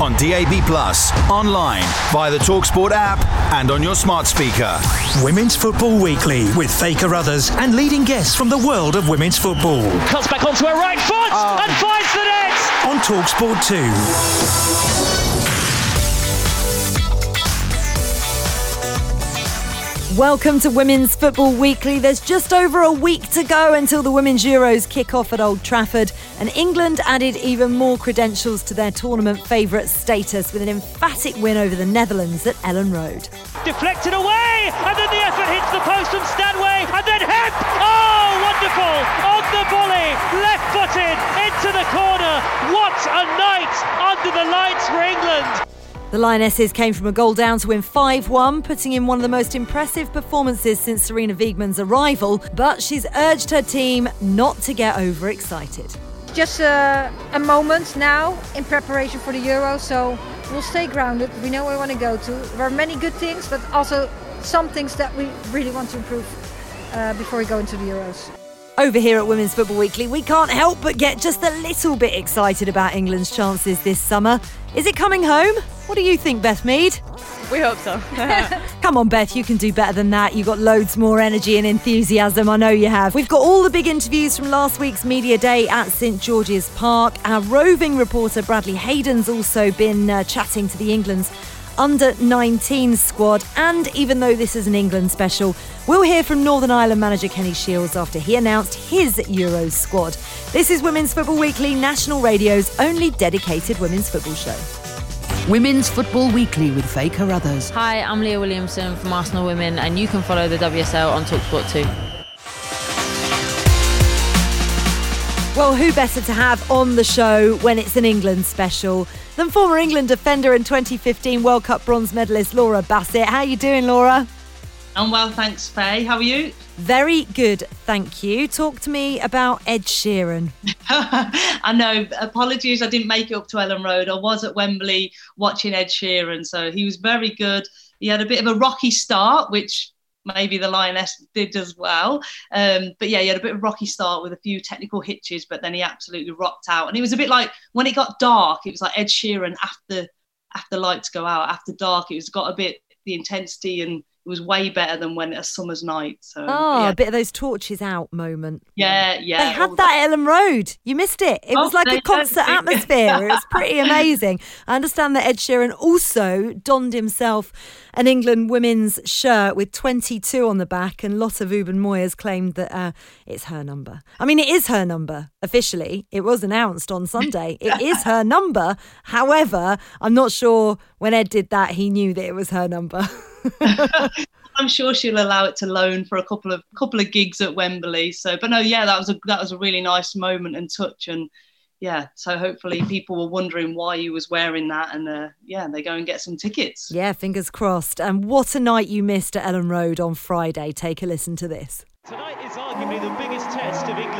on DAB Plus, online, via the Talksport app, and on your smart speaker. Women's Football Weekly with Faye Carruthers and leading guests from the world of women's football. Cuts back onto her right foot oh. and finds the net! On Talksport 2. Welcome to Women's Football Weekly. There's just over a week to go until the Women's Euros kick off at Old Trafford, and England added even more credentials to their tournament favourite status with an emphatic win over the Netherlands at Elland Road. Deflected away, and then the effort hits the post from Stanway, and then Hemp! Oh, wonderful! On the volley, left footed into the corner. What a night under the lights for England! The Lionesses came from a goal down to win 5 1, putting in one of the most impressive performances since Sarina Wiegman's arrival, but she's urged her team not to get overexcited. Just a, a moment now in preparation for the Euro, so we'll stay grounded. We know where we want to go to. There are many good things, but also some things that we really want to improve uh, before we go into the Euros. Over here at Women's Football Weekly, we can't help but get just a little bit excited about England's chances this summer. Is it coming home? What do you think, Beth Mead? We hope so. Come on, Beth, you can do better than that. You've got loads more energy and enthusiasm. I know you have. We've got all the big interviews from last week's Media Day at St George's Park. Our roving reporter Bradley Hayden's also been uh, chatting to the England's under 19 squad. And even though this is an England special, we'll hear from Northern Ireland manager Kenny Shiels after he announced his Euros squad. This is Women's Football Weekly, National Radio's only dedicated women's football show. Women's Football Weekly with Faye Carruthers. Hi, I'm Leah Williamson from Arsenal Women, and you can follow the WSL on Talksport too. Well, who better to have on the show when it's an England special than former England defender and 2015 World Cup bronze medalist Laura Bassett? How are you doing, Laura? I'm well, thanks, Faye. How are you? Very good, thank you. Talk to me about Ed Sheeran. I know. Apologies, I didn't make it up to Elland Road. I was at Wembley watching Ed Sheeran, so he was very good. He had a bit of a rocky start, which maybe the Lioness did as well. Um, but yeah, he had a bit of a rocky start with a few technical hitches, but then he absolutely rocked out. And it was a bit like when it got dark, it was like Ed Sheeran after after lights go out, after dark, it was got a bit the intensity and it was way better than when a summer's night. So oh, yeah. a bit of those torches out moment. Yeah, yeah. They had that, that Elland Road. You missed it. It oh, was like a concert atmosphere. it was pretty amazing. I understand that Ed Sheeran also donned himself an England women's shirt with 22 on the back, and Lotte Wubben Moyers claimed that uh, it's her number. I mean, it is her number officially. It was announced on Sunday. it is her number. However, I'm not sure when Ed did that, he knew that it was her number. I'm sure she'll allow it to loan for a couple of couple of gigs at Wembley. So, but no, yeah, that was a that was a really nice moment and touch, and yeah, so hopefully people were wondering why he was wearing that, and uh, yeah, they go and get some tickets. Yeah, fingers crossed. And what a night you missed at Elland Road on Friday. Take a listen to this. Tonight is arguably the biggest test of England's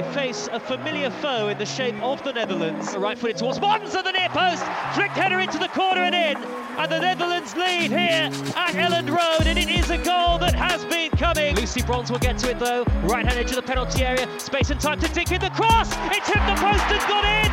They face a familiar foe in the shape of the Netherlands. Right footed towards Mons at the near post, flicked header into the corner and in. And the Netherlands lead here at Elland Road, and it is a goal that has been coming. Lucy Bronze will get to it though. Right hand edge of the penalty area, space and time to dig in the cross. It's hit the post and got in.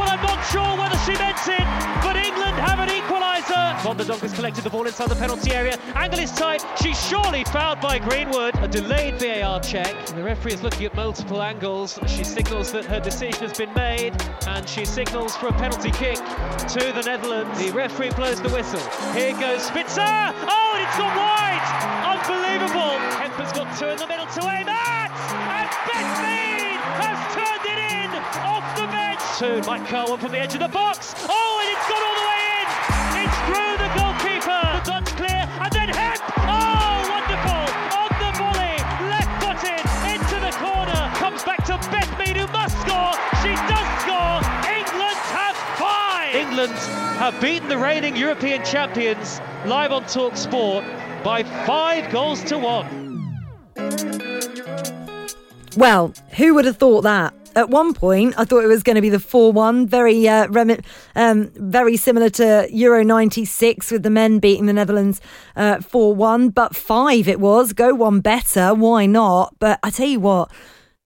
Well, I'm not sure whether she meant it, but England have an equaliser. Van de Donk has collected the ball inside the penalty area. Angle is tight. She's surely fouled by Greenwood. A delayed VAR check. The referee is looking at multiple angles. She signals that her decision has been made and she signals for a penalty kick to the Netherlands. The referee blows the whistle. Here goes Spitse. Oh, and it's gone wide. Unbelievable. Hemper's got two in the middle to aim at. And Beth has turned it in off the bench. Two, Mike Carwell from the edge of the box. Oh, and it's gone all the way England have beaten the reigning European champions live on Talk Sport by five goals to one. Well, who would have thought that? At one point, I thought it was going to be the 4 1, very, uh, remi- um, very similar to Euro 96 with the men beating the Netherlands 4 uh, 1, but five it was. Go one better, why not? But I tell you what,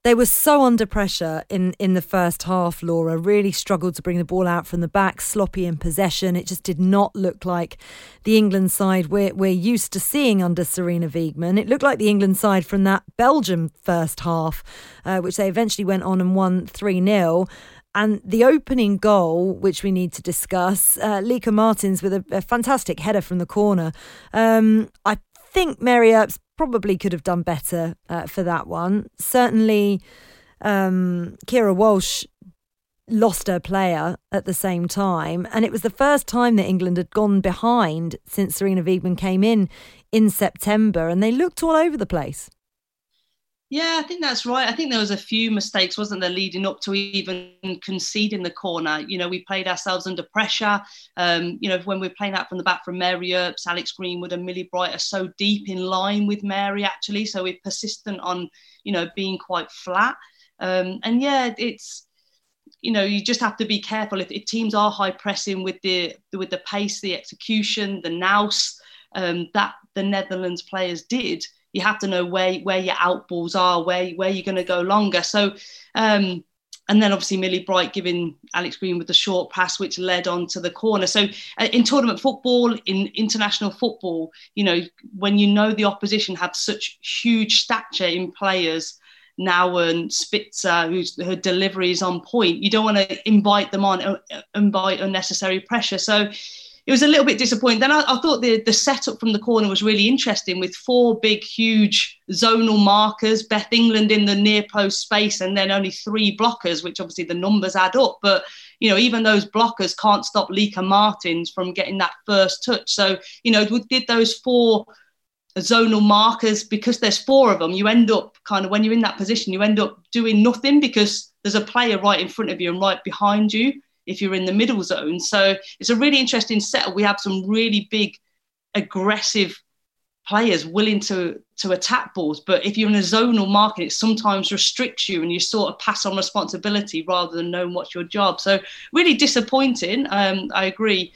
they were so under pressure in, in the first half, Laura. Really struggled to bring the ball out from the back, sloppy in possession. It just did not look like the England side we're, we're used to seeing under Sarina Wiegman. It looked like the England side from that Belgium first half, uh, which they eventually went on and won 3 0. And the opening goal, which we need to discuss, uh, Lieke Martens with a, a, fantastic header from the corner. Um, I think Mary Earps probably could have done better uh, for that one. Certainly, um, Keira Walsh lost her player at the same time. And it was the first time that England had gone behind since Sarina Wiegman came in in September, and they looked all over the place. Yeah, I think that's right. I think there was a few mistakes, wasn't there, leading up to even conceding the corner. You know, we played ourselves under pressure. Um, you know, when we're playing out from the back from Mary Earps, Alex Greenwood and Millie Bright are so deep in line with Mary, actually. So we're persistent on, you know, being quite flat. Um, and yeah, it's, you know, you just have to be careful. If, if teams are high pressing with the with the pace, the execution, the nous um, that the Netherlands players did, you have to know where where your outballs are, where where you're going to go longer. So, um, and then obviously Millie Bright giving Alex Greenwood the short pass, which led on to the corner. So uh, in tournament football, in international football, you know, when you know the opposition have such huge stature in players. Now and Spitse, whose her delivery is on point, you don't want to invite them on, uh, invite unnecessary pressure. So, it was a little bit disappointing. Then I, I, thought the the setup from the corner was really interesting with four big, huge zonal markers. Beth England in the near post space, and then only three blockers, which obviously the numbers add up. But you know, even those blockers can't stop Lieke Martens from getting that first touch. So you know, did those four zonal markers because there's four of them you end up kind of when you're in that position you end up doing nothing because there's a player right in front of you and right behind you if you're in the middle zone. So it's a really interesting setup. We have some really big, aggressive players willing to to attack balls. But if you're in a zonal market, it sometimes restricts you and you sort of pass on responsibility rather than knowing what's your job. So really disappointing. Um, I agree.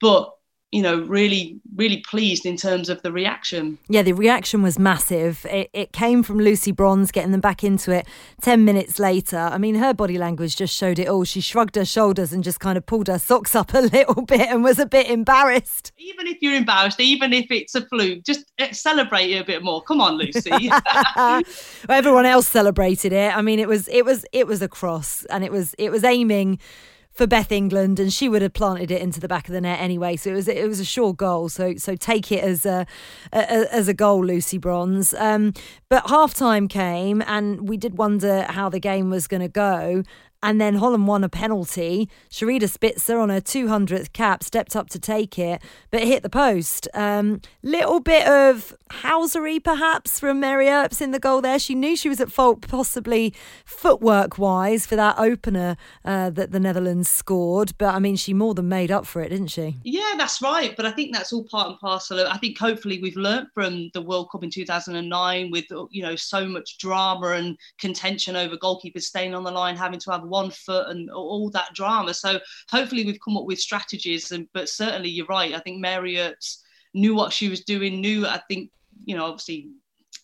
But you know, really, really pleased in terms of the reaction. Yeah, the reaction was massive. It, it came from Lucy Bronze getting them back into it 10 minutes later. I mean, her body language just showed it all. She shrugged her shoulders and just kind of pulled her socks up a little bit and was a bit embarrassed. Even if you're embarrassed, even if it's a fluke, just eh, celebrate it a bit more. Come on, Lucy. everyone else celebrated it. I mean, it was it was it was a cross and it was it was aiming for Beth England, and she would have planted it into the back of the net anyway. So it was it was a sure goal. So so take it as a, a as a goal, Lucy Bronze. Um, but half time came, and we did wonder how the game was going to go. And then Holland won a penalty. Sherida Spitse on her 200th cap stepped up to take it, but hit the post. Um, little bit of housery perhaps from Mary Earps in the goal there. She knew she was at fault, possibly footwork wise, for that opener uh, that the Netherlands scored. But I mean, she more than made up for it, didn't she? Yeah, that's right. But I think that's all part and parcel. Of, I think hopefully we've learnt from the World Cup in 2009 with you know so much drama and contention over goalkeepers staying on the line, having to have one foot and all that drama. So hopefully we've come up with strategies. And but certainly you're right. I think Earps knew what she was doing. Knew I think you know obviously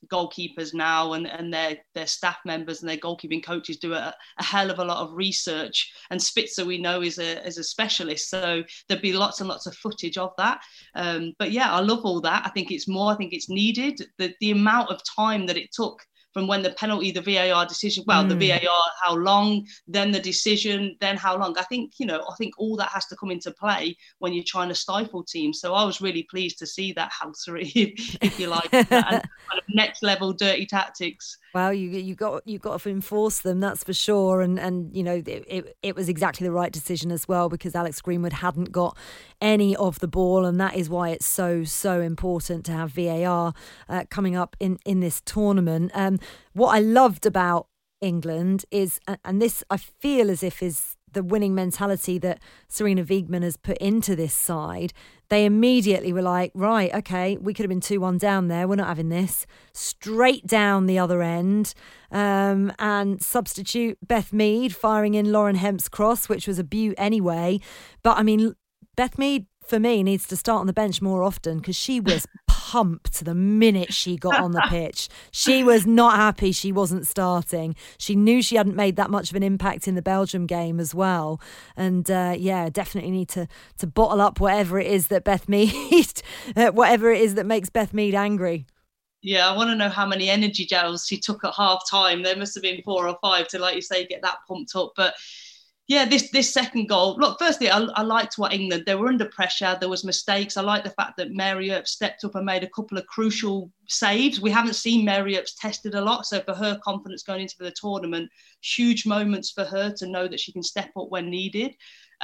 goalkeepers now and, and their their staff members and their goalkeeping coaches do a, a hell of a lot of research and Spitse we know is a is a specialist so there'd be lots and lots of footage of that um, but yeah I love all that I think it's more I think it's needed the the amount of time that it took from when the penalty, the VAR decision, well, mm. the VAR, how long, then the decision, then how long. I think, you know, I think all that has to come into play when you're trying to stifle teams. So I was really pleased to see that Halsery, if, if you like, and kind of next level dirty tactics. Well, you you got you got to enforce them, that's for sure. And and you know it, it, it was exactly the right decision as well because Alex Greenwood hadn't got any of the ball, and that is why it's so so important to have VAR uh, coming up in in this tournament. Um, what I loved about England is, and this I feel as if is the winning mentality that Sarina Wiegman has put into this side, they immediately were like, right, okay, we could have been 2 1 down there. We're not having this. Straight down the other end um, and substitute Beth Mead firing in Lauren Hemp's cross, which was a beaut anyway. But I mean, Beth Mead for me needs to start on the bench more often because she was pumped the minute she got on the pitch. She was not happy she wasn't starting. She knew she hadn't made that much of an impact in the Belgium game as well. And uh, yeah, definitely need to to bottle up whatever it is that Beth Mead, uh, whatever it is that makes Beth Mead angry. Yeah, I want to know how many energy gels she took at half time. There must have been four or five to, like you say, get that pumped up. But yeah, this this second goal. Look, firstly, I, I liked what England. They were under pressure. There was mistakes. I like the fact that Mary Earps stepped up and made a couple of crucial saves. We haven't seen Mary Earps tested a lot, so for her confidence going into the tournament, huge moments for her to know that she can step up when needed.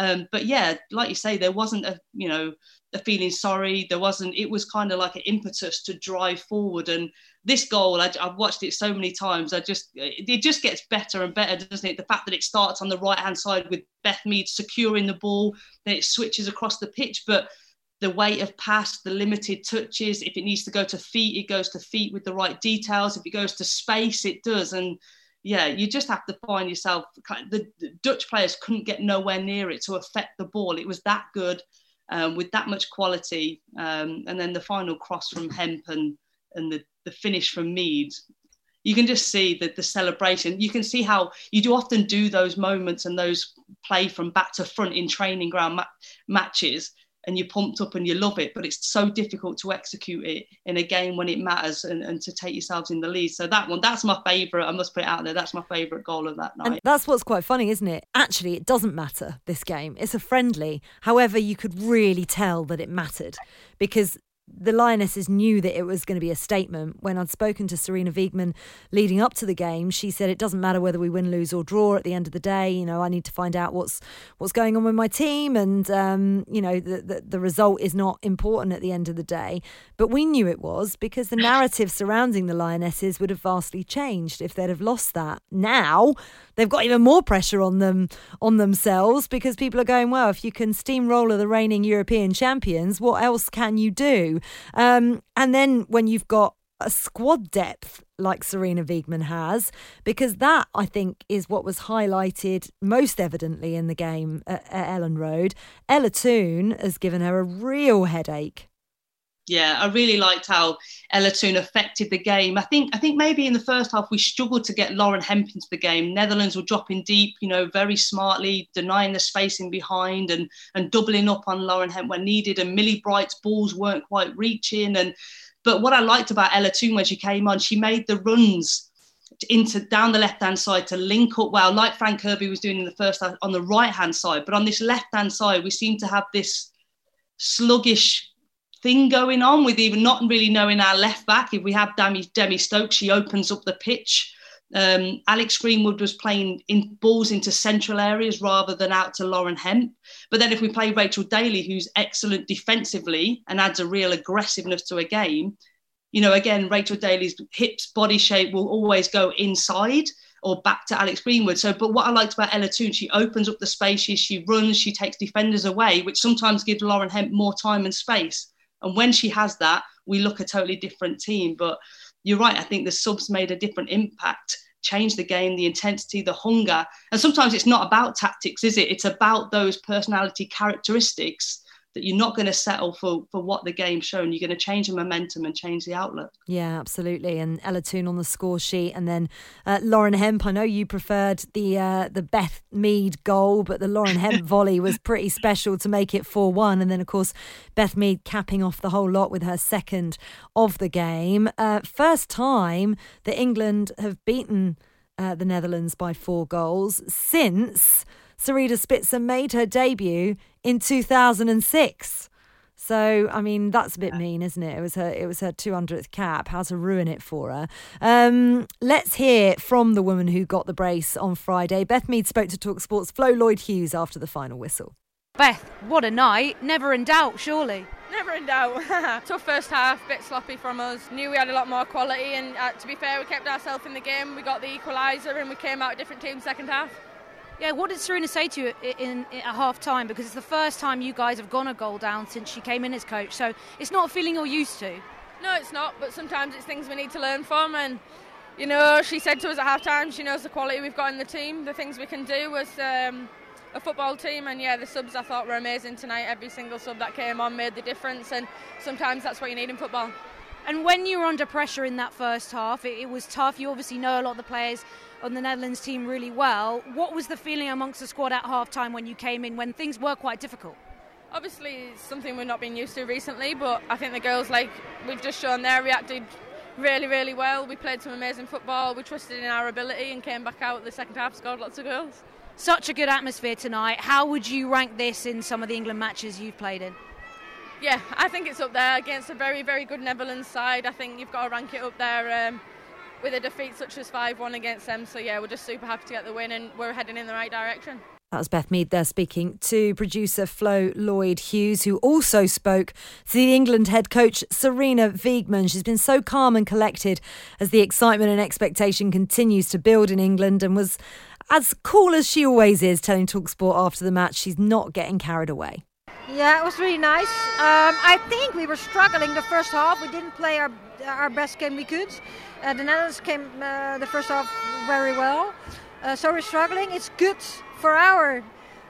Um, but yeah, like you say, there wasn't a you know a feeling sorry. There wasn't. It was kind of like an impetus to drive forward. And this goal, I, have watched it so many times. I just it just gets better and better, doesn't it? The fact that it starts on the right hand side with Beth Mead securing the ball, then it switches across the pitch, but the weight of pass, the limited touches. If it needs to go to feet, it goes to feet with the right details. If it goes to space, it does. And yeah, you just have to find yourself. The, the Dutch players couldn't get nowhere near it to affect the ball. It was that good um, with that much quality. Um, and then the final cross from Hemp and, and the, the finish from Mead. You can just see that the celebration. You can see how you do often do those moments and those play from back to front in training ground ma- matches and you're pumped up and you love it, but it's so difficult to execute it in a game when it matters and, and to take yourselves in the lead. So that one, that's my favourite. I must put it out there. That's my favourite goal of that night. And that's what's quite funny, isn't it? Actually, it doesn't matter this game. It's a friendly. However, you could really tell that it mattered because the Lionesses knew that it was going to be a statement. When I'd spoken to Sarina Wiegman leading up to the game, she said it doesn't matter whether we win, lose, or draw. At the end of the day, you know, I need to find out what's what's going on with my team, and um, you know, the, the, the result is not important at the end of the day. But we knew it was because the narrative surrounding the Lionesses would have vastly changed if they'd have lost that. Now they've got even more pressure on them on themselves because people are going, well, if you can steamroller the reigning European champions, what else can you do? Um, and then when you've got a squad depth like Sarina Wiegman has, because that I think is what was highlighted most evidently in the game at, at Elland Road. Ella Toone has given her a real headache yeah, I really liked how Ella Toone affected the game. I think I think maybe in the first half we struggled to get Lauren Hemp into the game. Netherlands were dropping deep, you know, very smartly, denying the spacing behind and and doubling up on Lauren Hemp when needed. And Millie Bright's balls weren't quite reaching. And but what I liked about Ella Toone when she came on, she made the runs into down the left hand side to link up well, like Fran Kirby was doing in the first half on the right hand side. But on this left hand side, we seem to have this sluggish thing going on with even not really knowing our left back. If we have Demi, Demi Stokes, she opens up the pitch. Um, Alex Greenwood was playing in balls into central areas rather than out to Lauren Hemp. But then if we play Rachel Daly, who's excellent defensively and adds a real aggressiveness to a game, you know, again, Rachel Daly's hips, body shape will always go inside or back to Alex Greenwood. So, but what I liked about Ella Toone, she opens up the spaces, she runs, she takes defenders away, which sometimes gives Lauren Hemp more time and space. And when she has that, we look a totally different team. But you're right, I think the subs made a different impact, changed the game, the intensity, the hunger. And sometimes it's not about tactics, is it? It's about those personality characteristics that you're not going to settle for for what the game's shown. You're going to change the momentum and change the outlook. Yeah, absolutely. And Ella Toone on the score sheet, and then uh, Lauren Hemp. I know you preferred the uh, the Beth Mead goal, but the Lauren Hemp volley was pretty special to make it four one. And then of course Beth Mead capping off the whole lot with her second of the game. Uh, first time that England have beaten uh, the Netherlands by four goals since. Sherida Spitse made her debut in 2006. So I mean that's a bit mean, isn't it? It was her it was her 200th cap. How to ruin it for her? Um, let's hear from the woman who got the brace on Friday. Beth Mead spoke to Talksport's Flo Lloyd Hughes after the final whistle. Beth, what a night! Never in doubt, surely. Never in doubt. Tough first half, bit sloppy from us. Knew we had a lot more quality, and uh, to be fair, we kept ourselves in the game. We got the equaliser, and we came out a different team second half. Yeah, what did Sarina say to you in, in, at half time? Because it's the first time you guys have gone a goal down since she came in as coach, so it's not a feeling you're used to. No, it's not, but sometimes it's things we need to learn from. And, you know, she said to us at half time, she knows the quality we've got in the team, the things we can do as um, a football team. And, yeah, the subs I thought were amazing tonight. Every single sub that came on made the difference, and sometimes that's what you need in football. And when you were under pressure in that first half, it, it was tough. You obviously know a lot of the players on the Netherlands team really well. What was the feeling amongst the squad at half time when you came in, when things were quite difficult? Obviously, it's something we've not been used to recently, but I think the girls, like we've just shown there, reacted really, really well. We played some amazing football. We trusted in our ability and came back out the second half, scored lots of goals. Such a good atmosphere tonight. How would you rank this in some of the England matches you've played in? Yeah, I think it's up there against a very, very good Netherlands side. I think you've got to rank it up there. Um, with a defeat such as 5 1 against them. So, yeah, we're just super happy to get the win and we're heading in the right direction. That was Beth Mead there speaking to producer Flo Lloyd Hughes, who also spoke to the England head coach Sarina Wiegman. She's been so calm and collected as the excitement and expectation continues to build in England and was as cool as she always is, telling Talksport after the match she's not getting carried away. Yeah, it was really nice. Um, I think we were struggling the first half. We didn't play our our best game we could. Uh, the Netherlands came uh, the first half very well, uh, so we're struggling. It's good for our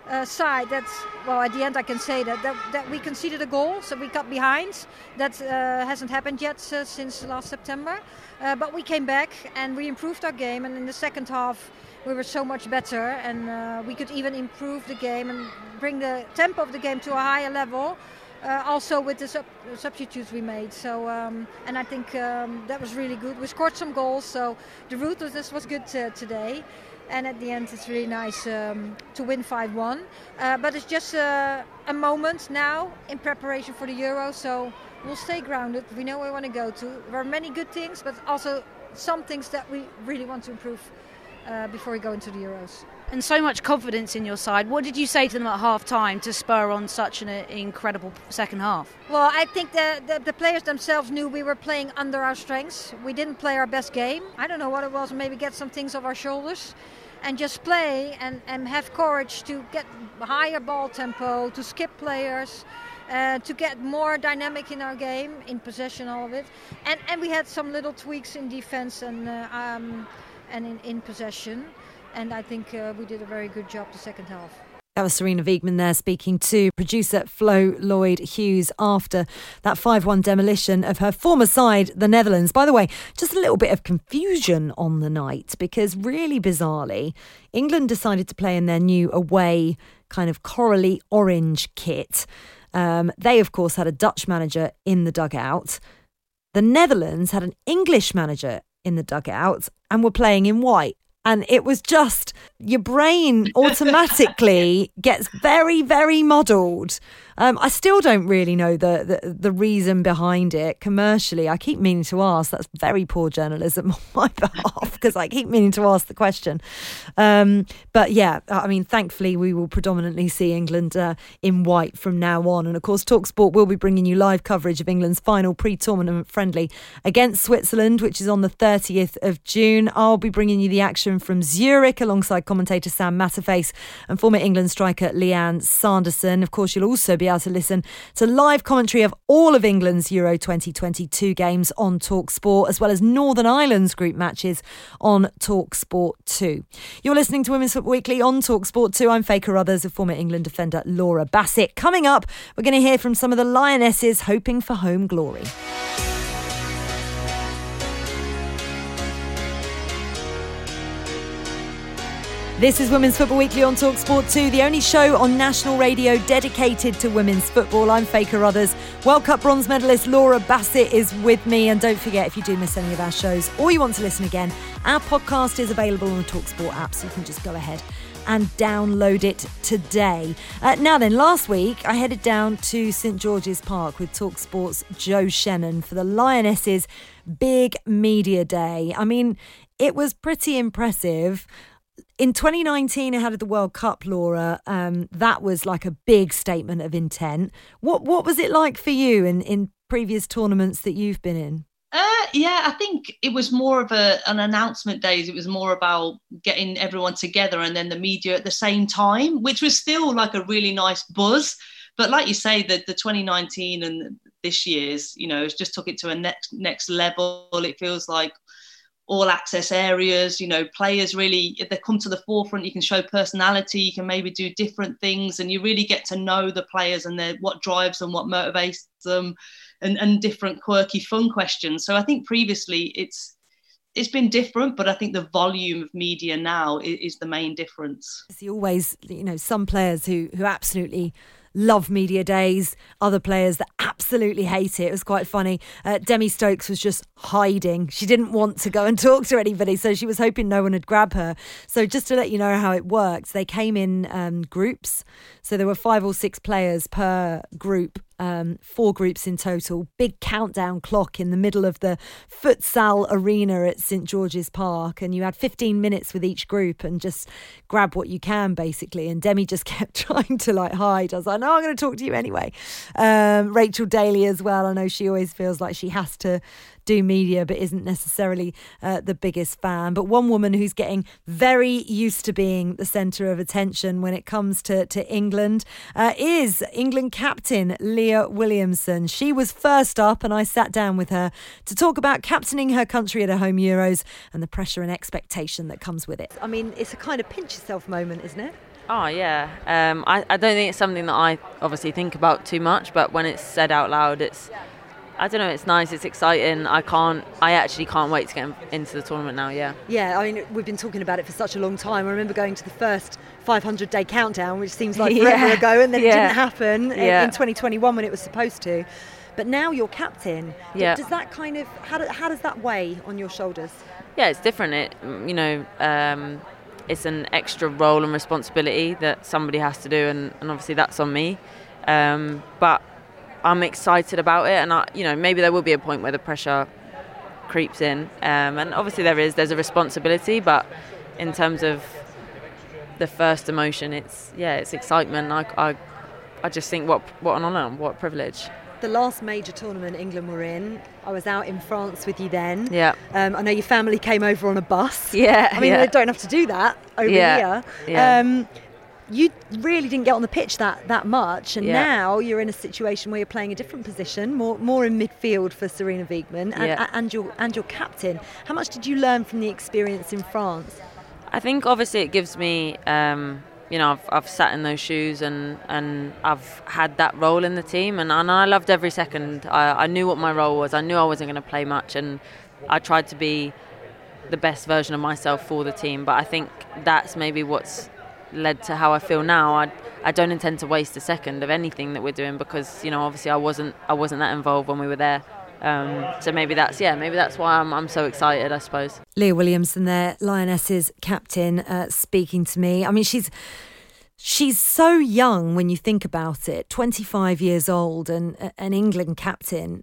uh, side that, well, at the end I can say that, that, that we conceded a goal, so we got behind. That uh, hasn't happened yet uh, since last September. but we came back and we improved our game, and in the second half we were so much better, and we could even improve the game and bring the tempo of the game to a higher level uh, also with the sub- substitutes we made. So um, and I think um, that was really good. We scored some goals, so the ruthlessness was good uh, today. And at the end, it's really nice um, to win 5-1. Uh, but it's just a moment now in preparation for the Euro. So we'll stay grounded. We know where we want to go to. There are many good things, but also some things that we really want to improve uh, before we go into the Euros and so much confidence in your side. What did you say to them at half time to spur on such an incredible second half? Well, I think the, the, the, players themselves knew we were playing under our strengths. We didn't play our best game. I don't know what it was, maybe get some things off our shoulders and just play and, and have courage to get higher ball tempo, to skip players. Uh, to get more dynamic in our game, in possession, all of it, and and we had some little tweaks in defense and uh, um, and in, in possession and I think uh, we did a very good job the second half. That was Sarina Wiegman there speaking to producer Flo Lloyd Hughes after that 5 1 demolition of her former side, the Netherlands. By the way, just a little bit of confusion on the night because, really bizarrely, England decided to play in their new away kind of corally orange kit. Um, they, of course, had a Dutch manager in the dugout. The Netherlands had an English manager in the dugout and we were playing in white. And it was just your brain automatically gets very, very muddled um, I still don't really know the, the, the reason behind it commercially. I keep meaning to ask. That's very poor journalism on my behalf because I keep meaning to ask the question. Um, but yeah, I mean, thankfully we will predominantly see England uh, in white from now on. And of course, Talksport will be bringing you live coverage of England's final pre-tournament friendly against Switzerland, which is on the 30th of June. I'll be bringing you the action from Zurich alongside commentator Sam Matterface and former England striker Lianne Sanderson. Of course, you'll also be able to listen to live commentary of all of England's Euro 2022 games on Talk Sport, as well as Northern Ireland's group matches on Talk Sport 2. You're listening to Women's Football Weekly on Talk Sport 2. I'm Faye Carruthers of former England defender Laura Bassett. Coming up, we're going to hear from some of the Lionesses hoping for home glory. This is Women's Football Weekly on Talk Sport 2, the only show on national radio dedicated to women's football. I'm Faye Carruthers. World Cup bronze medalist Laura Bassett is with me. And don't forget, if you do miss any of our shows or you want to listen again, our podcast is available on the Talk Sport app, so you can just go ahead and download it today. Uh, now then, last week I headed down to St George's Park with Talksport's Joe Shannon for the Lionesses' big media day. I mean, it was pretty impressive in 2019 ahead of the World Cup, Laura, um, that was like a big statement of intent. What what was it like for you in, in previous tournaments that you've been in? Uh, yeah, I think it was more of a, an announcement days. It was more about getting everyone together and then the media at the same time, which was still like a really nice buzz. But like you say, the, the 2019 and this year's, you know, just took it to a next next level. It feels like all access areas you know players really if they come to the forefront you can show personality you can maybe do different things and you really get to know the players and their, what drives them what motivates them and, and different quirky fun questions so i think previously it's it's been different, but I think the volume of media now is, is the main difference. See, always, you know, some players who who absolutely love media days, other players that absolutely hate it. It was quite funny. Uh, Demi Stokes was just hiding. She didn't want to go and talk to anybody, so she was hoping no one would grab her. So, just to let you know how it works, they came in um, groups. So, there were five or six players per group um, four groups in total. Big countdown clock in the middle of the futsal arena at St George's Park, and you had 15 minutes with each group and just grab what you can basically. And Demi just kept trying to like hide. I was like, no, I'm going to talk to you anyway. Um, Rachel Daly as well. I know she always feels like she has to do media but isn't necessarily uh, the biggest fan. But one woman who's getting very used to being the centre of attention when it comes to, to England uh, is England captain Leah Williamson. She was first up, and I sat down with her to talk about captaining her country at a home Euros and the pressure and expectation that comes with it. I mean, it's a kind of pinch yourself moment, isn't it? Oh yeah, um, I, I don't think it's something that I obviously think about too much, but when it's said out loud, it's I don't know. It's nice. It's exciting. I can't. I actually can't wait to get into the tournament now. Yeah. Yeah. I mean, we've been talking about it for such a long time. I remember going to the first 500 day countdown, which seems like forever yeah. ago, and then yeah. it didn't happen yeah. in 2021 when it was supposed to. But now you're captain. Yeah. Does that kind of how, do, how does that weigh on your shoulders? Yeah, it's different. It you know. Um, it's an extra role and responsibility that somebody has to do, and, and obviously that's on me. Um, but I'm excited about it, and I, you know maybe there will be a point where the pressure creeps in, um, and obviously there is. There's a responsibility, but in terms of the first emotion, it's yeah, it's excitement. I, I, I just think what what an honour, what a privilege. The last major tournament England were in, I was out in France with you then. Yeah. Um, I know your family came over on a bus. Yeah. I mean, yeah. they don't have to do that over yeah. here. Yeah. Um, you really didn't get on the pitch that that much, and yeah. now you're in a situation where you're playing a different position, more more in midfield for Sarina Wiegman, and, yeah. and your and your captain. How much did you learn from the experience in France? I think obviously it gives me. Um, you know, I've, I've sat in those shoes and, and I've had that role in the team, and, and I loved every second. I, I knew what my role was. I knew I wasn't going to play much, and I tried to be the best version of myself for the team. But I think that's maybe what's led to how I feel now. I I don't intend to waste a second of anything that we're doing because you know obviously I wasn't I wasn't that involved when we were there. Um, so maybe that's yeah maybe that's why I'm I'm so excited I suppose. Leah Williamson there, Lionesses captain, uh, speaking to me. I mean she's. She's so young when you think about it, 25 years old and an England captain,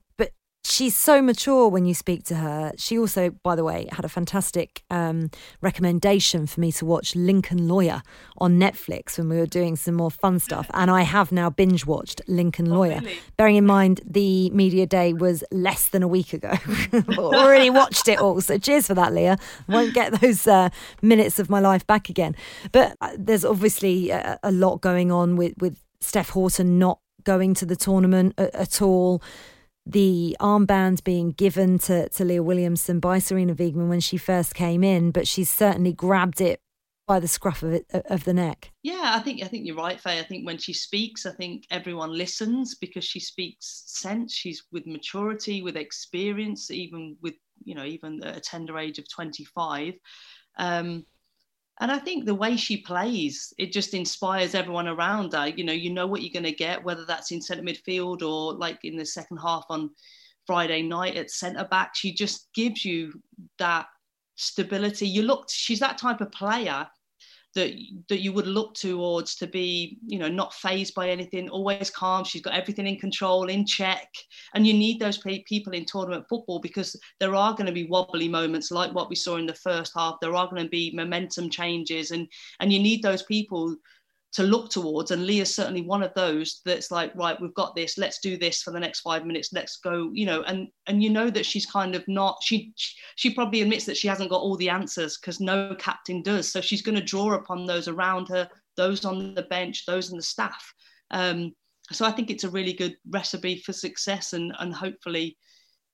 she's so mature when you speak to her. She also, by the way, had a fantastic um, recommendation for me to watch Lincoln Lawyer on Netflix when we were doing some more fun stuff. And I have now binge watched Lincoln oh, Lawyer. Really? Bearing in mind the media day was less than a week ago. Already watched it all. So cheers for that, Leah. Won't get those uh, minutes of my life back again. But uh, there's obviously a, a lot going on with, with Steph Houghton not going to the tournament at, at all. The armband being given to, to Leah Williamson by Sarina Wiegman when she first came in, but she's certainly grabbed it by the scruff of it of the neck. Yeah, I think I think you're right, Faye. I think when she speaks, I think everyone listens because she speaks sense. She's with maturity, with experience, even with you know even at a tender age of 25. Um, and I think the way she plays, it just inspires everyone around her. You know, you know what you're going to get, whether that's in centre midfield or like in the second half on Friday night at centre back. She just gives you that stability. You look, she's that type of player that that you would look towards to be you know not phased by anything always calm she's got everything in control in check. And you need those people in tournament football because there are going to be wobbly moments like what we saw in the first half. There are going to be momentum changes and and you need those people to look towards and leah's certainly one of those that's like right we've got this let's do this for the next five minutes let's go you know and and you know that she's kind of not she she probably admits that she hasn't got all the answers because no captain does. So she's going to draw upon those around her those on the bench those in the staff. Um, so i think it's a really good recipe for success and and hopefully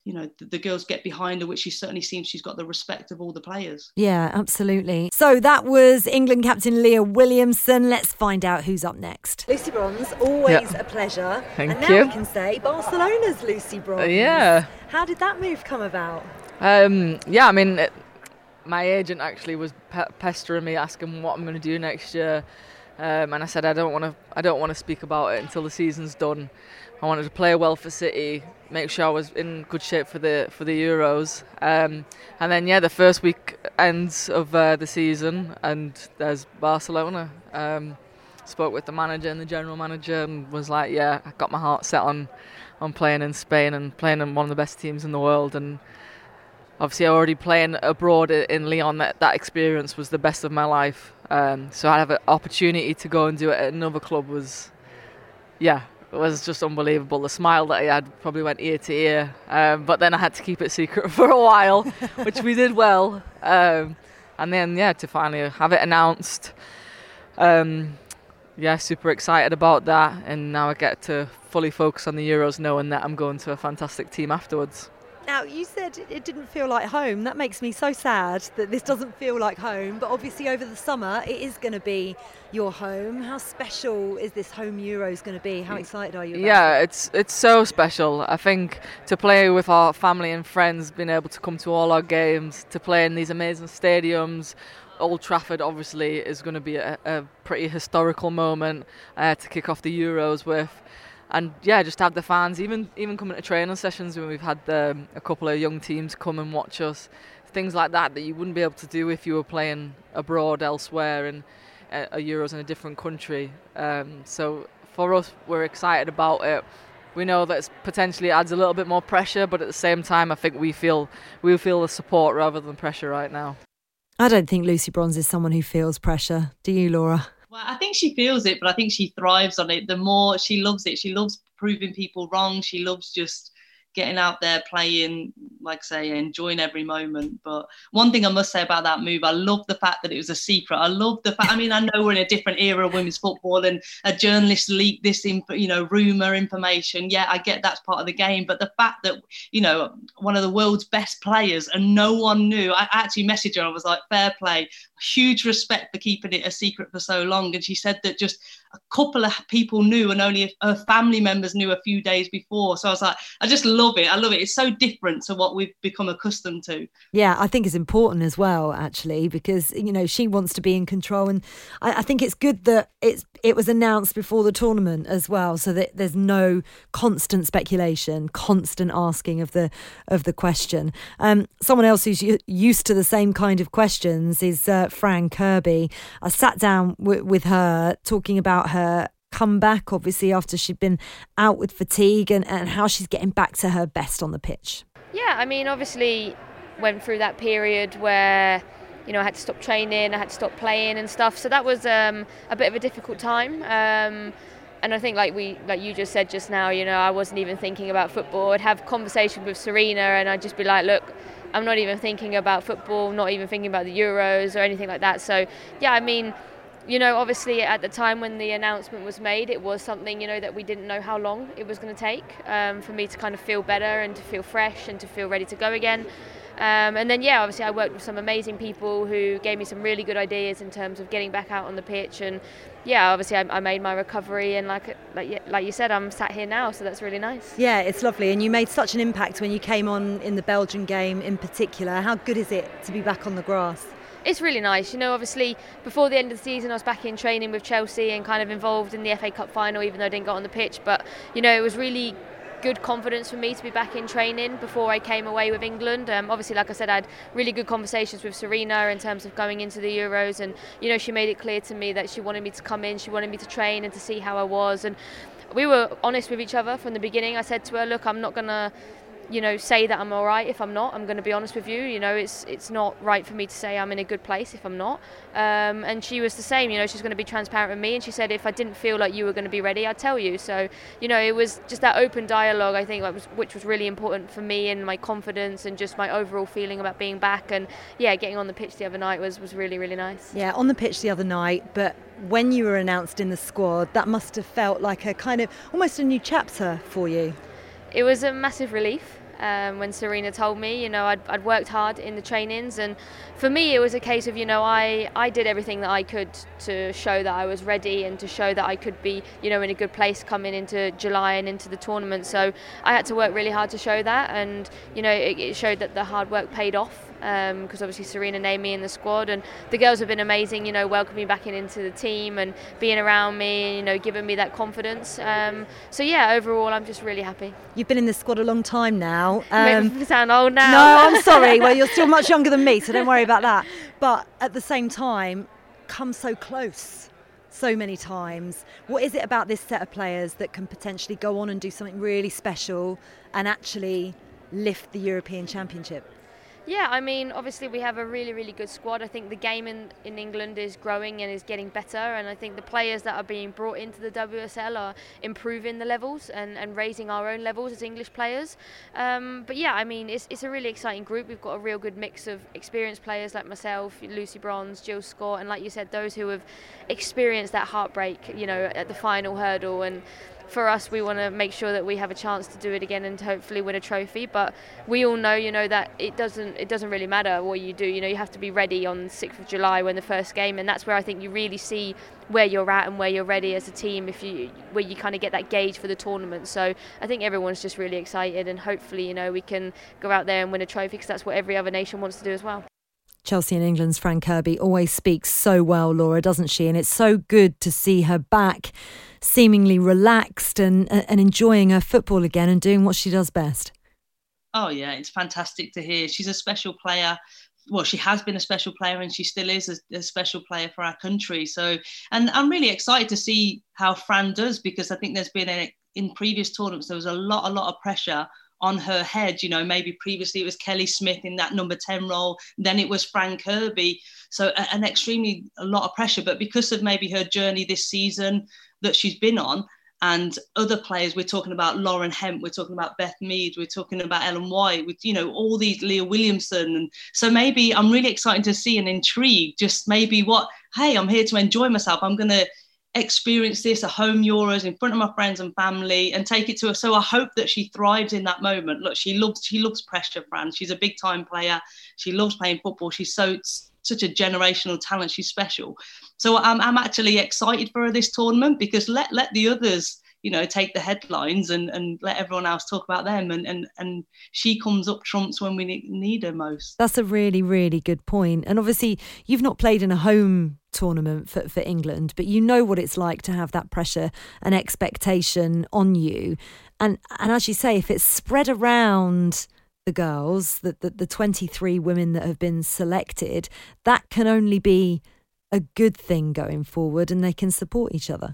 you know the, the, girls get behind her which she certainly seems she's got the respect of all the players. Yeah absolutely. So that was england captain leah williamson. Let's find out who's up next. Lucy bronze always yeah. a pleasure. Thank and you. now we can say barcelona's lucy bronze. Uh, yeah. How did that move come about? Um, yeah i mean it, my agent actually was pe- pestering me asking what i'm going to do next year. Um, and I said I don't want to. I don't want to speak about it until the season's done. I wanted to play well for City, make sure I was in good shape for the for the Euros, um, and then yeah, the first week ends of uh, the season, and there's Barcelona. Um, spoke with the manager and the general manager, and was like, yeah, I got my heart set on on playing in Spain and playing in one of the best teams in the world, and obviously already playing abroad in Lyon, that, that experience was the best of my life. Um, so I have an opportunity to go and do it at another club was, yeah, it was just unbelievable. The smile that I had probably went ear to ear. Um, but then I had to keep it secret for a while, which we did well. Um, and then, yeah, to finally have it announced. Um, yeah, super excited about that. And now I get to fully focus on the Euros knowing that I'm going to a fantastic team afterwards. Now, you said it didn't feel like home. That makes me so sad that this doesn't feel like home. But obviously, over the summer, it is going to be your home. How special is this home Euros going to be? How excited are you? yeah, it? it's it's so special. I think to play with our family and friends, being able to come to all our games, to play in these amazing stadiums. Old Trafford obviously is going to be a, a pretty historical moment uh, to kick off the Euros with and yeah, just have the fans even even coming to training sessions when we've had um, a couple of young teams come and watch us, things like that that you wouldn't be able to do if you were playing abroad elsewhere and uh, Euros in a different country. Um, so for us, we're excited about it. We know that it potentially adds a little bit more pressure, but at the same time, I think we feel we feel the support rather than pressure right now. I don't think Lucy Bronze is someone who feels pressure. Do you, Laura? Well, I think she feels it, but I think she thrives on it. The more she loves it, she loves proving people wrong. She loves just getting out there playing, like I say, enjoying every moment. But one thing I must say about that move, I love the fact that it was a secret. I love the fact. I mean, I know we're in a different era of women's football, and a journalist leaked this, in, you know, rumor information. Yeah, I get that's part of the game, but the fact that you know one of the world's best players and no one knew. I actually messaged her. I was like, fair play, huge respect for keeping it a secret for so long. And she said that just a couple of people knew and only her family members knew a few days before. So I was like, I just love it. I love it. It's so different to what we've become accustomed to. Yeah, I think it's important as well, actually, because you know she wants to be in control, and I, I think it's good that it's it was announced before the tournament as well, so that there's no constant speculation, constant asking of the of the question. Um, someone else who's used to the same kind of questions is uh, Fran Kirby. I sat down w- with her talking about about her comeback, obviously, after she'd been out with fatigue and, and how she's getting back to her best on the pitch. Yeah, I mean, obviously, went through that period where you know I had to stop training, I had to stop playing and stuff. So that was um, a bit of a difficult time. Um, and I think, like we, like you just said just now, you know, I wasn't even thinking about football. I'd have conversation with Sarina, and I'd just be like, "Look, I'm not even thinking about football, not even thinking about the Euros or anything like that." So, yeah, I mean, you know, obviously at the time when the announcement was made, it was something, you know, that we didn't know how long it was going to take um, for me to kind of feel better and to feel fresh and to feel ready to go again. Um, and then, yeah, obviously, I worked with some amazing people who gave me some really good ideas in terms of getting back out on the pitch. And yeah, obviously, I, I made my recovery, and like like like you said, I'm sat here now, so that's really nice. Yeah, it's lovely, and you made such an impact when you came on in the Belgian game in particular. How good is it to be back on the grass? It's really nice. You know, obviously, before the end of the season, I was back in training with Chelsea and kind of involved in the FA Cup final, even though I didn't get on the pitch. But, you know, it was really good confidence for me to be back in training before I came away with England. Um, obviously, like I said, I had really good conversations with Sarina in terms of going into the Euros, and you know, she made it clear to me that she wanted me to come in, she wanted me to train and to see how I was, and we were honest with each other from the beginning. I said to her, "Look, I'm not gonna." You know, say that I'm all right if I'm not. I'm going to be honest with you. You know, it's it's not right for me to say I'm in a good place if I'm not. Um, and she was the same. You know, she's going to be transparent with me, and she said if I didn't feel like you were going to be ready, I'd tell you. So, you know, it was just that open dialogue. I think was, which was really important for me and my confidence and just my overall feeling about being back. And yeah, getting on the pitch the other night was was really really nice. Yeah, on the pitch the other night, but when you were announced in the squad, that must have felt like a kind of almost a new chapter for you it was a massive relief um, when Sarina told me. You know, I'd, I'd worked hard in the trainings, and for me, it was a case of you know, I I did everything that I could to show that I was ready and to show that I could be you know in a good place coming into July and into the tournament. So I had to work really hard to show that, and you know, it, it showed that the hard work paid off because um, obviously Sarina named me in the squad, and the girls have been amazing. You know, welcoming me back in, into the team and being around me, you know, giving me that confidence. Um, so yeah, overall, I'm just really happy. You've been in the squad a long time now. Um, Make sound old now. No, I'm sorry. well, you're still much younger than me, so don't worry about that. But at the same time, come so close so many times. What is it about this set of players that can potentially go on and do something really special and actually lift the European Championship? Yeah, I mean, obviously we have a really, really good squad. I think the game in, in England is growing and is getting better, and I think the players that are being brought into the WSL are improving the levels and, and raising our own levels as English players. Um, but yeah, I mean, it's, it's a really exciting group. We've got a real good mix of experienced players like myself, Lucy Bronze, Jill Scott, and like you said, those who have experienced that heartbreak, you know, at the final hurdle and for us, we want to make sure that we have a chance to do it again and hopefully win a trophy. But we all know, you know, that it doesn't it doesn't really matter what you do. You know, you have to be ready on 6th of July when the first game, and that's where I think you really see where you're at and where you're ready as a team. If you where you kind of get that gauge for the tournament. So I think everyone's just really excited, and hopefully, you know, we can go out there and win a trophy because that's what every other nation wants to do as well. Chelsea and England's Fran Kirby always speaks so well, Laura, doesn't she? And it's so good to see her back, seemingly relaxed and uh, and enjoying her football again and doing what she does best. Oh yeah, it's fantastic to hear. She's a special player. Well, she has been a special player, and she still is a, a special player for our country. So, and I'm really excited to see how Fran does because I think there's been in previous tournaments there was a lot, a lot of pressure on her head. You know, maybe previously it was Kelly Smith in that number 10 role, then it was Fran Kirby. So, an extremely a lot of pressure. But because of maybe her journey this season that she's been on, and other players, we're talking about Lauren Hemp, we're talking about Beth Mead, we're talking about Ellen White, with you know all these Leah Williamson, and so maybe I'm really excited to see and intrigued. Just maybe what, hey, I'm here to enjoy myself. I'm gonna experience this a home euros in front of my friends and family and take it to her so i hope that she thrives in that moment. Look she loves she loves pressure fran. She's a big time player. She loves playing football. She's so such a generational talent. She's special. So i'm, I'm actually excited for this tournament because let let the others you know take the headlines and and let everyone else talk about them. And and and she comes up trumps when we need, her most. That's a really really good point. And obviously you've not played in a home tournament for, for England but you know what it's like to have that pressure and expectation on you. And and as you say if it's spread around the girls the, the, the 23 women that have been selected that can only be a good thing going forward and they can support each other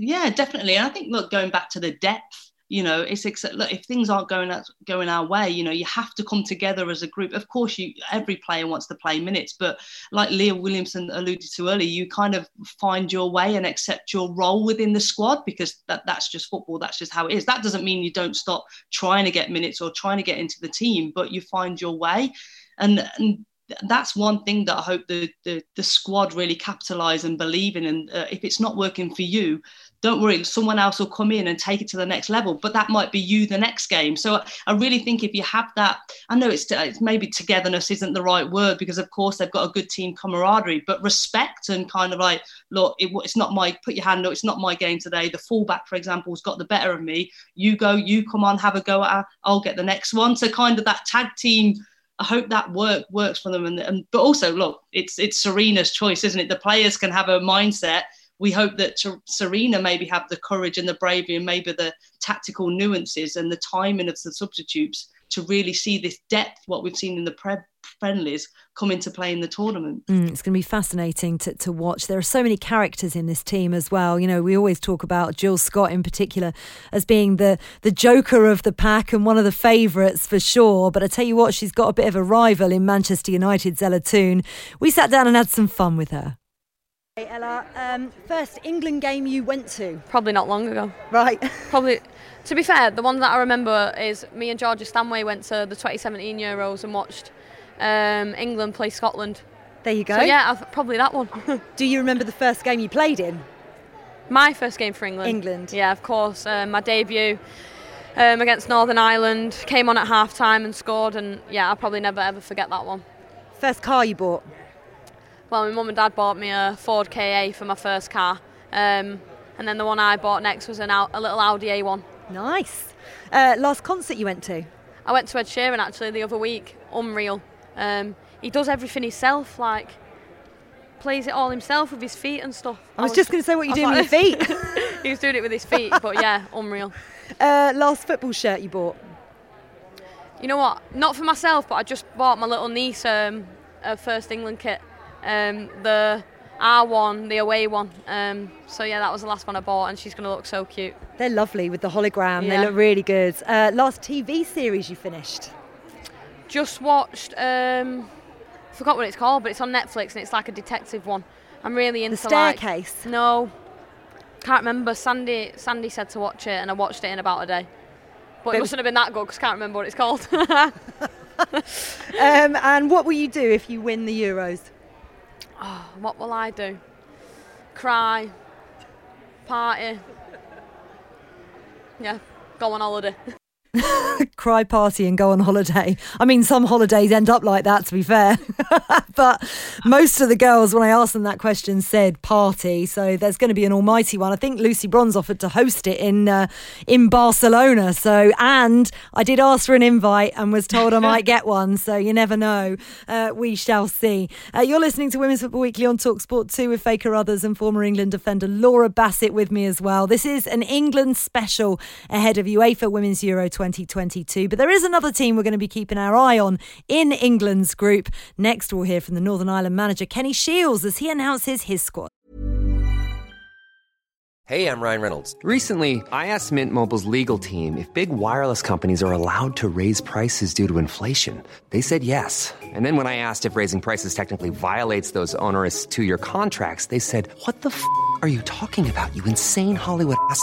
yeah, definitely. And I think, look, going back to the depth, you know, it's look if things aren't going going our way, you know, you have to come together as a group. Of course, you every player wants to play minutes, but like Leah Williamson alluded to earlier, you kind of find your way and accept your role within the squad because that, that's just football. That's just how it is. That doesn't mean you don't stop trying to get minutes or trying to get into the team, but you find your way. And, and that's one thing that I hope the the, the squad really capitalise and believe in. And uh, if it's not working for you, don't worry, someone else will come in and take it to the next level. But that might be you the next game. So I really think if you have that, I know it's, it's maybe togetherness isn't the right word because of course they've got a good team camaraderie, but respect and kind of like, look, it, it's not my put your hand up, it's not my game today. The fullback, for example, has got the better of me. You go, you come on, have a go at, I'll get the next one. So kind of that tag team. I hope that work works for them, and, and but also look, it's it's Sarina's choice, isn't it? The players can have a mindset we hope that Sarina maybe have the courage and the bravery and maybe the tactical nuances and the timing of the substitutes to really see this depth, what we've seen in the pre- friendlies, come into play in the tournament. Mm, it's going to be fascinating to, to watch. There are so many characters in this team as well. You know, we always talk about Jill Scott in particular as being the, the joker of the pack and one of the favourites for sure. But I tell you what, she's got a bit of a rival in Manchester United's Ella Toone. We sat down and had some fun with her. Hey Ella, um, first England game you went to? Probably not long ago. Right. Probably. To be fair, the one that I remember is me and Georgia Stanway went to the 2017 Euros and watched um, England play Scotland. There you go. So yeah, probably that one. Do you remember the first game you played in? My first game for England. England. Yeah, of course. Um, my debut um, against Northern Ireland came on at half time and scored, and yeah, I'll probably never ever forget that one. First car you bought? Well, my mum and dad bought me a Ford KA for my first car, um, and then the one I bought next was an, a little Audi A1. Nice. Uh, last concert you went to? I went to Ed Sheeran actually the other week. Unreal. Um, he does everything himself, like plays it all himself with his feet and stuff. I was, I was just going to say what you doing with your feet. he was doing it with his feet, but yeah, unreal. Uh, last football shirt you bought? You know what? Not for myself, but I just bought my little niece um, a first England kit um, the R1, the away one. Um, so yeah, that was the last one I bought, and she's going to look so cute. They're lovely with the hologram. Yeah. They look really good. Uh, last TV series you finished? Just watched. Um, forgot what it's called, but it's on Netflix and it's like a detective one. I'm really into the staircase. Like, no, can't remember. Sandy Sandy said to watch it, and I watched it in about a day. But, but it mustn't have been that good because I can't remember what it's called. um, and what will you do if you win the Euros? Oh, what will I do? Cry, party. Yeah, go on holiday. cry party and go on holiday. I mean, some holidays end up like that, to be fair. but most of the girls, when I asked them that question, said party. So there's going to be an almighty one. I think Lucy Bronze offered to host it in uh, in Barcelona. So and I did ask for an invite and was told I might get one. So you never know. Uh, we shall see. Uh, you're listening to Women's Football Weekly on Talksport 2 with Faye Carruthers and former England defender Laura Bassett with me as well. This is an England special ahead of UEFA Women's Euro 2022. But there is another team we're going to be keeping our eye on in England's group. Next, we'll hear from the Northern Ireland manager Kenny Shiels, as he announces his squad. Hey, I'm Ryan Reynolds. Recently, I asked Mint Mobile's legal team if big wireless companies are allowed to raise prices due to inflation. They said yes. And then when I asked if raising prices technically violates those onerous two year contracts, they said, What the f are you talking about, you insane Hollywood ass?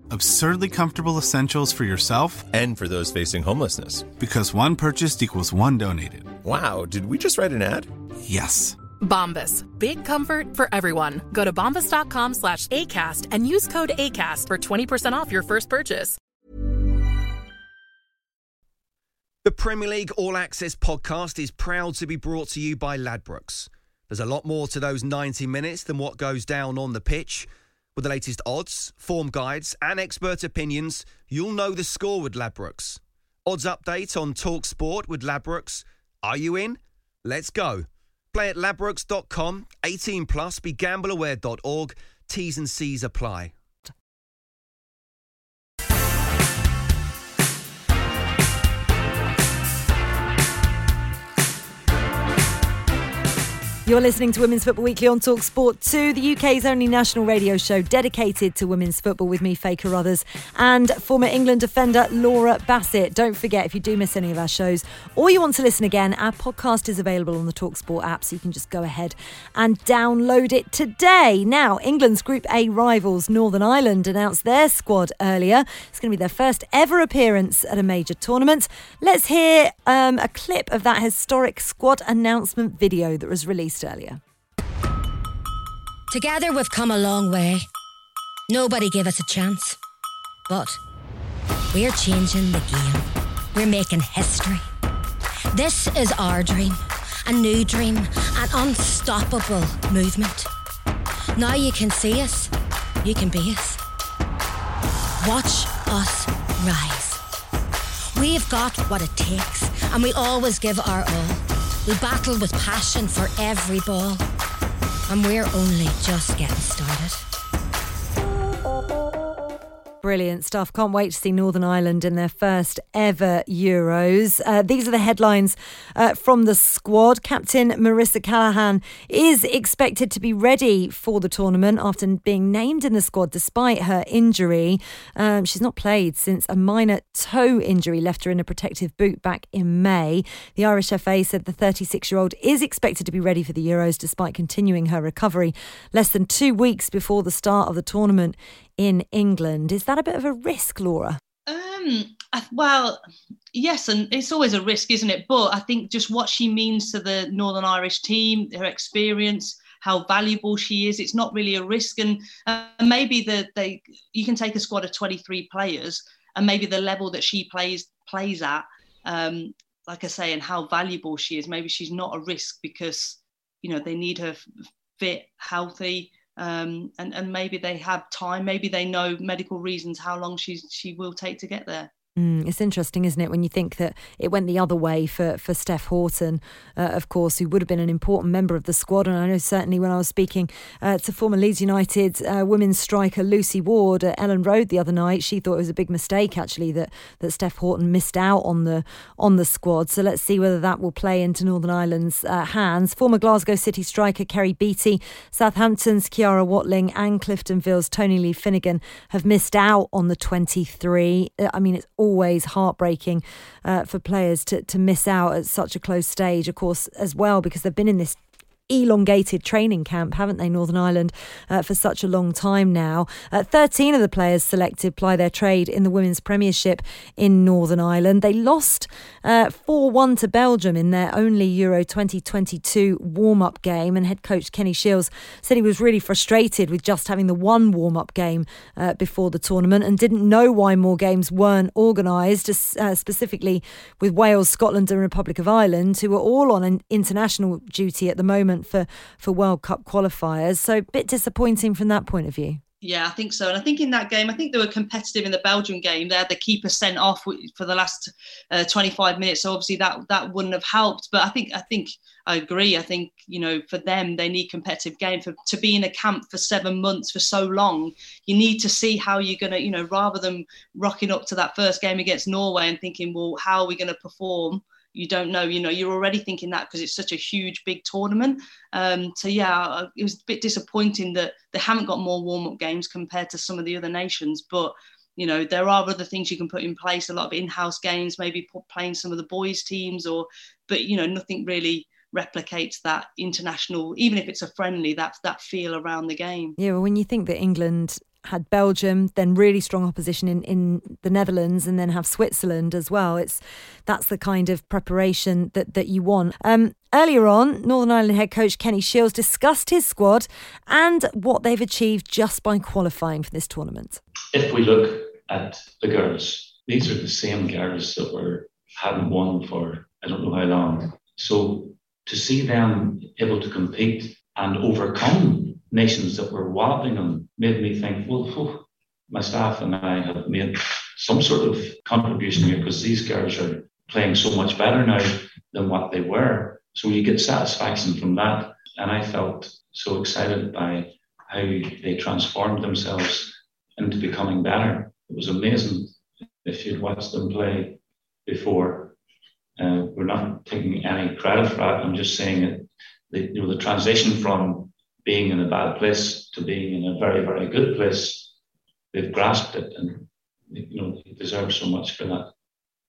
Absurdly comfortable essentials for yourself and for those facing homelessness. Because one purchased equals one donated. Wow, did we just write an ad? Yes. Bombas. Big comfort for everyone. Go to bombas.com slash ACAST and use code ACAST for 20% off your first purchase. The Premier League All Access podcast is proud to be brought to you by Ladbrokes. There's a lot more to those 90 minutes than what goes down on the pitch. With the latest odds, form guides, and expert opinions, you'll know the score with Ladbrokes. Odds update on Talk Sport with Ladbrokes. Are you in? Let's go. Play at ladbrokes.com, 18 plus, begambleaware.org. T's and C's apply. You're listening to Women's Football Weekly on Talk Sport 2, the UK's only national radio show dedicated to women's football with me, Faye Carruthers, and former England defender Laura Bassett. Don't forget, if you do miss any of our shows or you want to listen again, our podcast is available on the Talk Sport app, so you can just go ahead and download it today. Now, England's Group A rivals, Northern Ireland, announced their squad earlier. It's going to be their first ever appearance at a major tournament. Let's hear um, a clip of that historic squad announcement video that was released earlier. Together we've come a long way. Nobody gave us a chance. But we're changing the game. We're making history. This is our dream. A new dream. An unstoppable movement. Now you can see us. You can be us. Watch us rise. We've got what it takes, and we always give our all. We battle with passion for every ball, and we're only just getting started. Brilliant stuff. Can't wait to see Northern Ireland in their first ever Euros. Uh, these are the headlines uh, from the squad. Captain Marissa Callaghan is expected to be ready for the tournament after being named in the squad despite her injury. Um, she's not played since a minor toe injury left her in a protective boot back in May. The Irish FA said the 36 year old is expected to be ready for the Euros despite continuing her recovery less than two weeks before the start of the tournament in England. Is that a bit of a risk, Laura? Um, well, yes, and it's always a risk, isn't it? But I think just what she means to the Northern Irish team, her experience, how valuable she is, it's not really a risk. And uh, maybe the they you can take a squad of 23 players, and maybe the level that she plays plays at, um, like I say, and how valuable she is. Maybe she's not a risk because you know they need her fit, healthy um, and and maybe they have time. Maybe they know medical reasons how long she she will take to get there. Mm, it's interesting, isn't it, when you think that it went the other way for, for Steph Houghton, uh, of course, who would have been an important member of the squad. And I know certainly when I was speaking uh, to former Leeds United uh, women's striker Lucy Ward at Elland Road the other night, she thought it was a big mistake actually that, that Steph Houghton missed out on the on the squad. So let's see whether that will play into Northern Ireland's uh, hands. Former Glasgow City striker Kerry Beattie, Southampton's Ciara Watling, and Cliftonville's Toni-Leigh Finnegan have missed out on the 23. Uh, I mean, it's always heartbreaking uh, for players to, to miss out at such a close stage, of course, as well, because they've been in this elongated training camp, haven't they, Northern Ireland, uh, for such a long time now. Uh, 13 of the players selected ply their trade in the Women's Premiership in Northern Ireland. They lost uh, 4 uh, 1 to Belgium in their only Euro 2022 warm up game, and head coach Kenny Shiels said he was really frustrated with just having the one warm up game uh, before the tournament and didn't know why more games weren't organised, uh, specifically with Wales, Scotland, and Republic of Ireland, who are all on an international duty at the moment for for World Cup qualifiers. So a bit disappointing from that point of view. Yeah, I think so. And I think in that game, I think they were competitive in the Belgian game. They had the keeper sent off for the last uh, 25 minutes. So obviously that that wouldn't have helped. But I think I think I agree. I think you know for them they need competitive game for to be in a camp for seven months for so long. You need to see how you're gonna you know rather than rocking up to that first game against Norway and thinking well how are we going to perform you don't know you know you're already thinking that because it's such a huge big tournament. Um, so yeah it was a bit disappointing that they haven't got more warm-up games compared to some of the other nations but you know there are other things you can put in place a lot of in-house games maybe playing some of the boys teams or but you know nothing really replicates that international even if it's a friendly that that feel around the game. Yeah well when you think that england had Belgium, then really strong opposition in, in the Netherlands, and then have Switzerland as well. It's that's the kind of preparation that that you want. Um, earlier on, Northern Ireland head coach Kenny Shiels discussed his squad and what they've achieved just by qualifying for this tournament. If we look at the girls, these are the same girls that were hadn't won for I don't know how long. So to see them able to compete and overcome nations that were wobbling and made me think, well, whew, my staff and I have made some sort of contribution here because these girls are playing so much better now than what they were. So you get satisfaction from that. And I felt so excited by how they transformed themselves into becoming better. It was amazing if you'd watched them play before. Uh, we're not taking any credit for that. I'm just saying that the, you know, the transition from being in a bad place to being in a very, very good place, they've grasped it and you know, they deserve so much for that.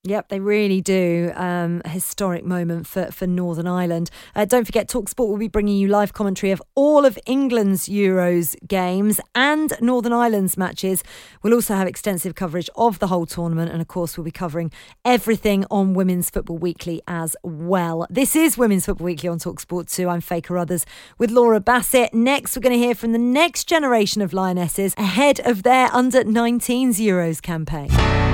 Yep, they really do. Um, a historic moment for, for Northern Ireland. Uh, don't forget, Talksport will be bringing you live commentary of all of England's Euros games and Northern Ireland's matches. We'll also have extensive coverage of the whole tournament, and of course, we'll be covering everything on Women's Football Weekly as well. This is Women's Football Weekly on Talksport 2. I'm Faye Carruthers with Laura Bassett. Next, we're going to hear from the next generation of Lionesses ahead of their under 19s Euros campaign.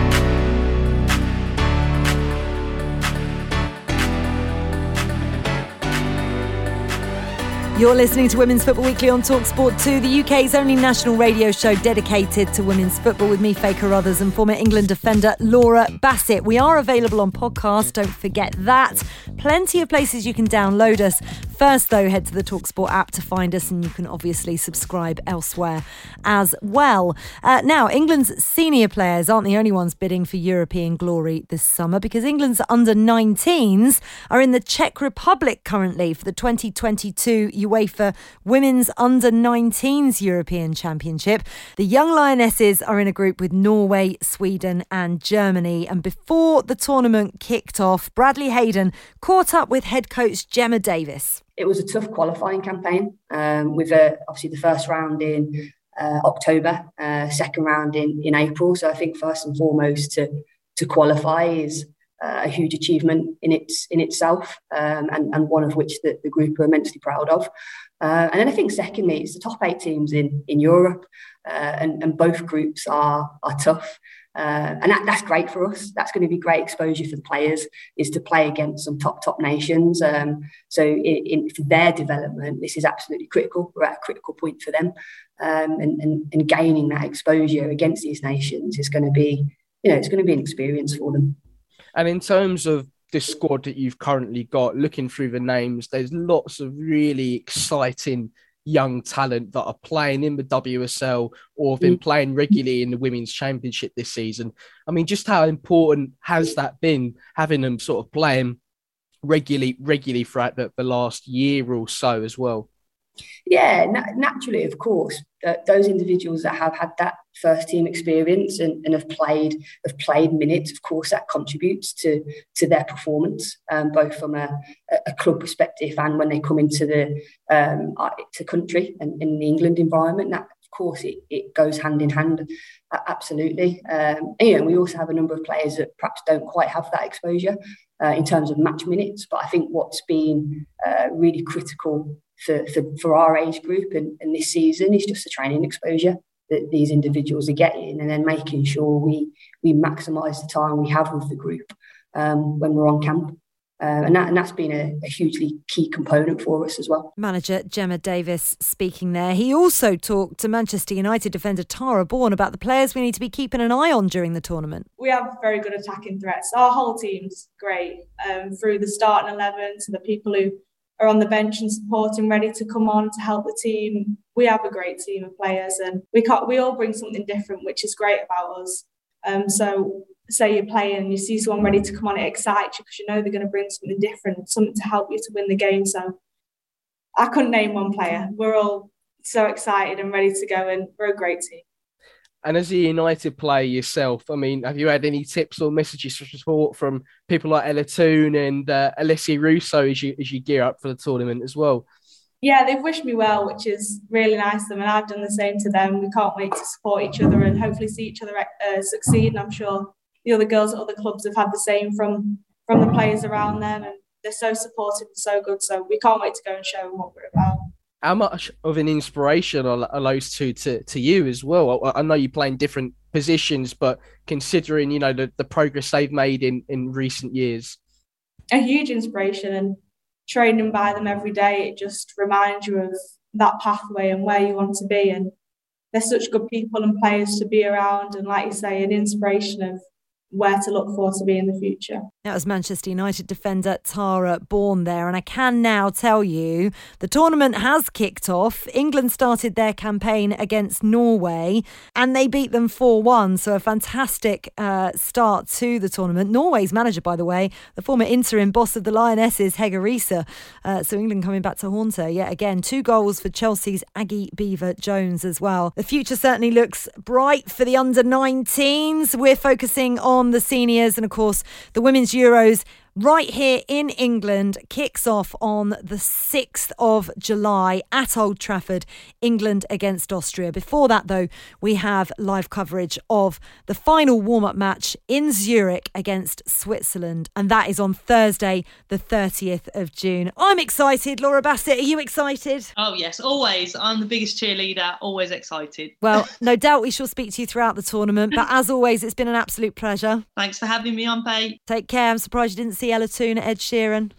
You're listening to Women's Football Weekly on Talksport 2, the UK's only national radio show dedicated to women's football with me, Faye Carruthers, and former England defender Laura Bassett. We are available on podcast, don't forget that. Plenty of places you can download us. First, though, head to the Talksport app to find us, and you can obviously subscribe elsewhere as well. Uh, now, England's senior players aren't the only ones bidding for European glory this summer because England's under 19s are in the Czech Republic currently for the 2022 UEFA Women's Under 19s European Championship. The Young Lionesses are in a group with Norway, Sweden, and Germany. And before the tournament kicked off, Bradley Hayden caught up with head coach Gemma Davies. It was a tough qualifying campaign um, with uh, obviously the first round in uh, October, uh, second round in, in April. So I think first and foremost to to qualify is uh, a huge achievement in its in itself, um, and, and one of which the, the group are immensely proud of. Uh, and then I think secondly, it's the top eight teams in in Europe, uh, and, and both groups are are tough. Uh, and that, that's great for us. That's going to be great exposure for the players, is to play against some top top nations. Um, so in, in, for their development, this is absolutely critical. We're at a critical point for them, um, and, and, and gaining that exposure against these nations is going to be, you know, it's going to be an experience for them. And in terms of the squad that you've currently got, looking through the names, there's lots of really exciting young talent that are playing in the WSL or have been mm. playing regularly in the Women's Championship this season. I mean, just how important has that been having them sort of playing regularly, regularly throughout the, the last year or so as well? Yeah, na- naturally, of course, uh, those individuals that have had that first team experience and, and, have played have played minutes, of course, that contributes to to their performance, um, both from a, a, club perspective and when they come into the um, uh, to country and in the England environment. That of course it, it goes hand in hand, absolutely. Um, and, you know, we also have a number of players that perhaps don't quite have that exposure uh, in terms of match minutes. But I think what's been uh, really critical for, for, for our age group and, and this season is just the training exposure that these individuals are getting and then making sure we we maximise the time we have with the group um, when we're on camp. Uh, and, that, and that's been a, a, hugely key component for us as well. Manager Gemma Davies speaking there. He also talked to Manchester United defender Tara Bourne about the players we need to be keeping an eye on during the tournament. We have very good attacking threats. Our whole team's great, um, through the starting 11 to the people who are on the bench and supporting, ready to come on to help the team. We have a great team of players, and we can't, we all bring something different, which is great about us. Um, so, say you're playing and you see someone ready to come on, it excites you because you know they're going to bring something different, something to help you to win the game. So, I couldn't name one player. We're all so excited and ready to go, and we're a great team. And as a United player yourself, I mean, have you had any tips or messages of support from people like Ella Toone and uh, Alessia Russo as you as you gear up for the tournament as well? Yeah, they've wished me well, which is really nice of them, and I've done the same to them. We can't wait to support each other and hopefully see each other uh, succeed. And I'm sure the other girls at other clubs have had the same from from the players around them, and they're so supportive and so good. So we can't wait to go and show them what we're about how much of an inspiration are, are those two to, to you as well? I, I, know you play in different positions, but considering you know the, the progress they've made in, in recent years, a huge inspiration and training by them every day. It just reminds you of that pathway and where you want to be. And they're such good people and players to be around, and like you say, an inspiration of where to look for to be in the future. That was Manchester United defender Tara Bourne there. And I can now tell you the tournament has kicked off. England started their campaign against Norway and they beat them 4 1. So a fantastic uh, start to the tournament. Norway's manager, by the way, the former interim boss of the Lionesses, Hege Riise. Uh, so England coming back to haunt her yet again. Two goals for Chelsea's Aggie Beever-Jones as well. The future certainly looks bright for the under 19s. We're focusing on the seniors and, of course, the women's Euros right here in England kicks off on the 6th of July at Old Trafford, England against Austria. Before that, though, we have live coverage of the final warm up match in Zurich against Switzerland, and that is on Thursday, the 30th of June. I'm excited. Laura Bassett, are you excited? Oh, yes, always. I'm the biggest cheerleader, always excited. Well, no doubt we shall speak to you throughout the tournament, but as always, it's been an absolute pleasure. Thanks for having me on, Pate. Take care. I'm surprised you didn't see Ella Toone at Ed Sheeran.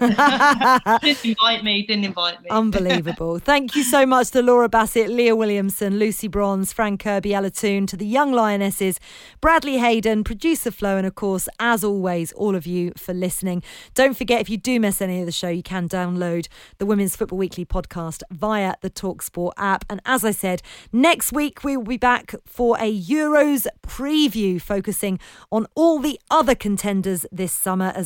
didn't invite me, didn't invite me. Unbelievable. Thank you so much to Laura Bassett, Leah Williamson, Lucy Bronze, Fran Kirby, Ella Toone, to the young Lionesses, Bradley Hayden, producer Flo, and of course, as always, all of you for listening. Don't forget, if you do miss any of the show, you can download the Women's Football Weekly podcast via the Talksport app. And as I said, next week we will be back for a Euros preview focusing on all the other contenders this summer, as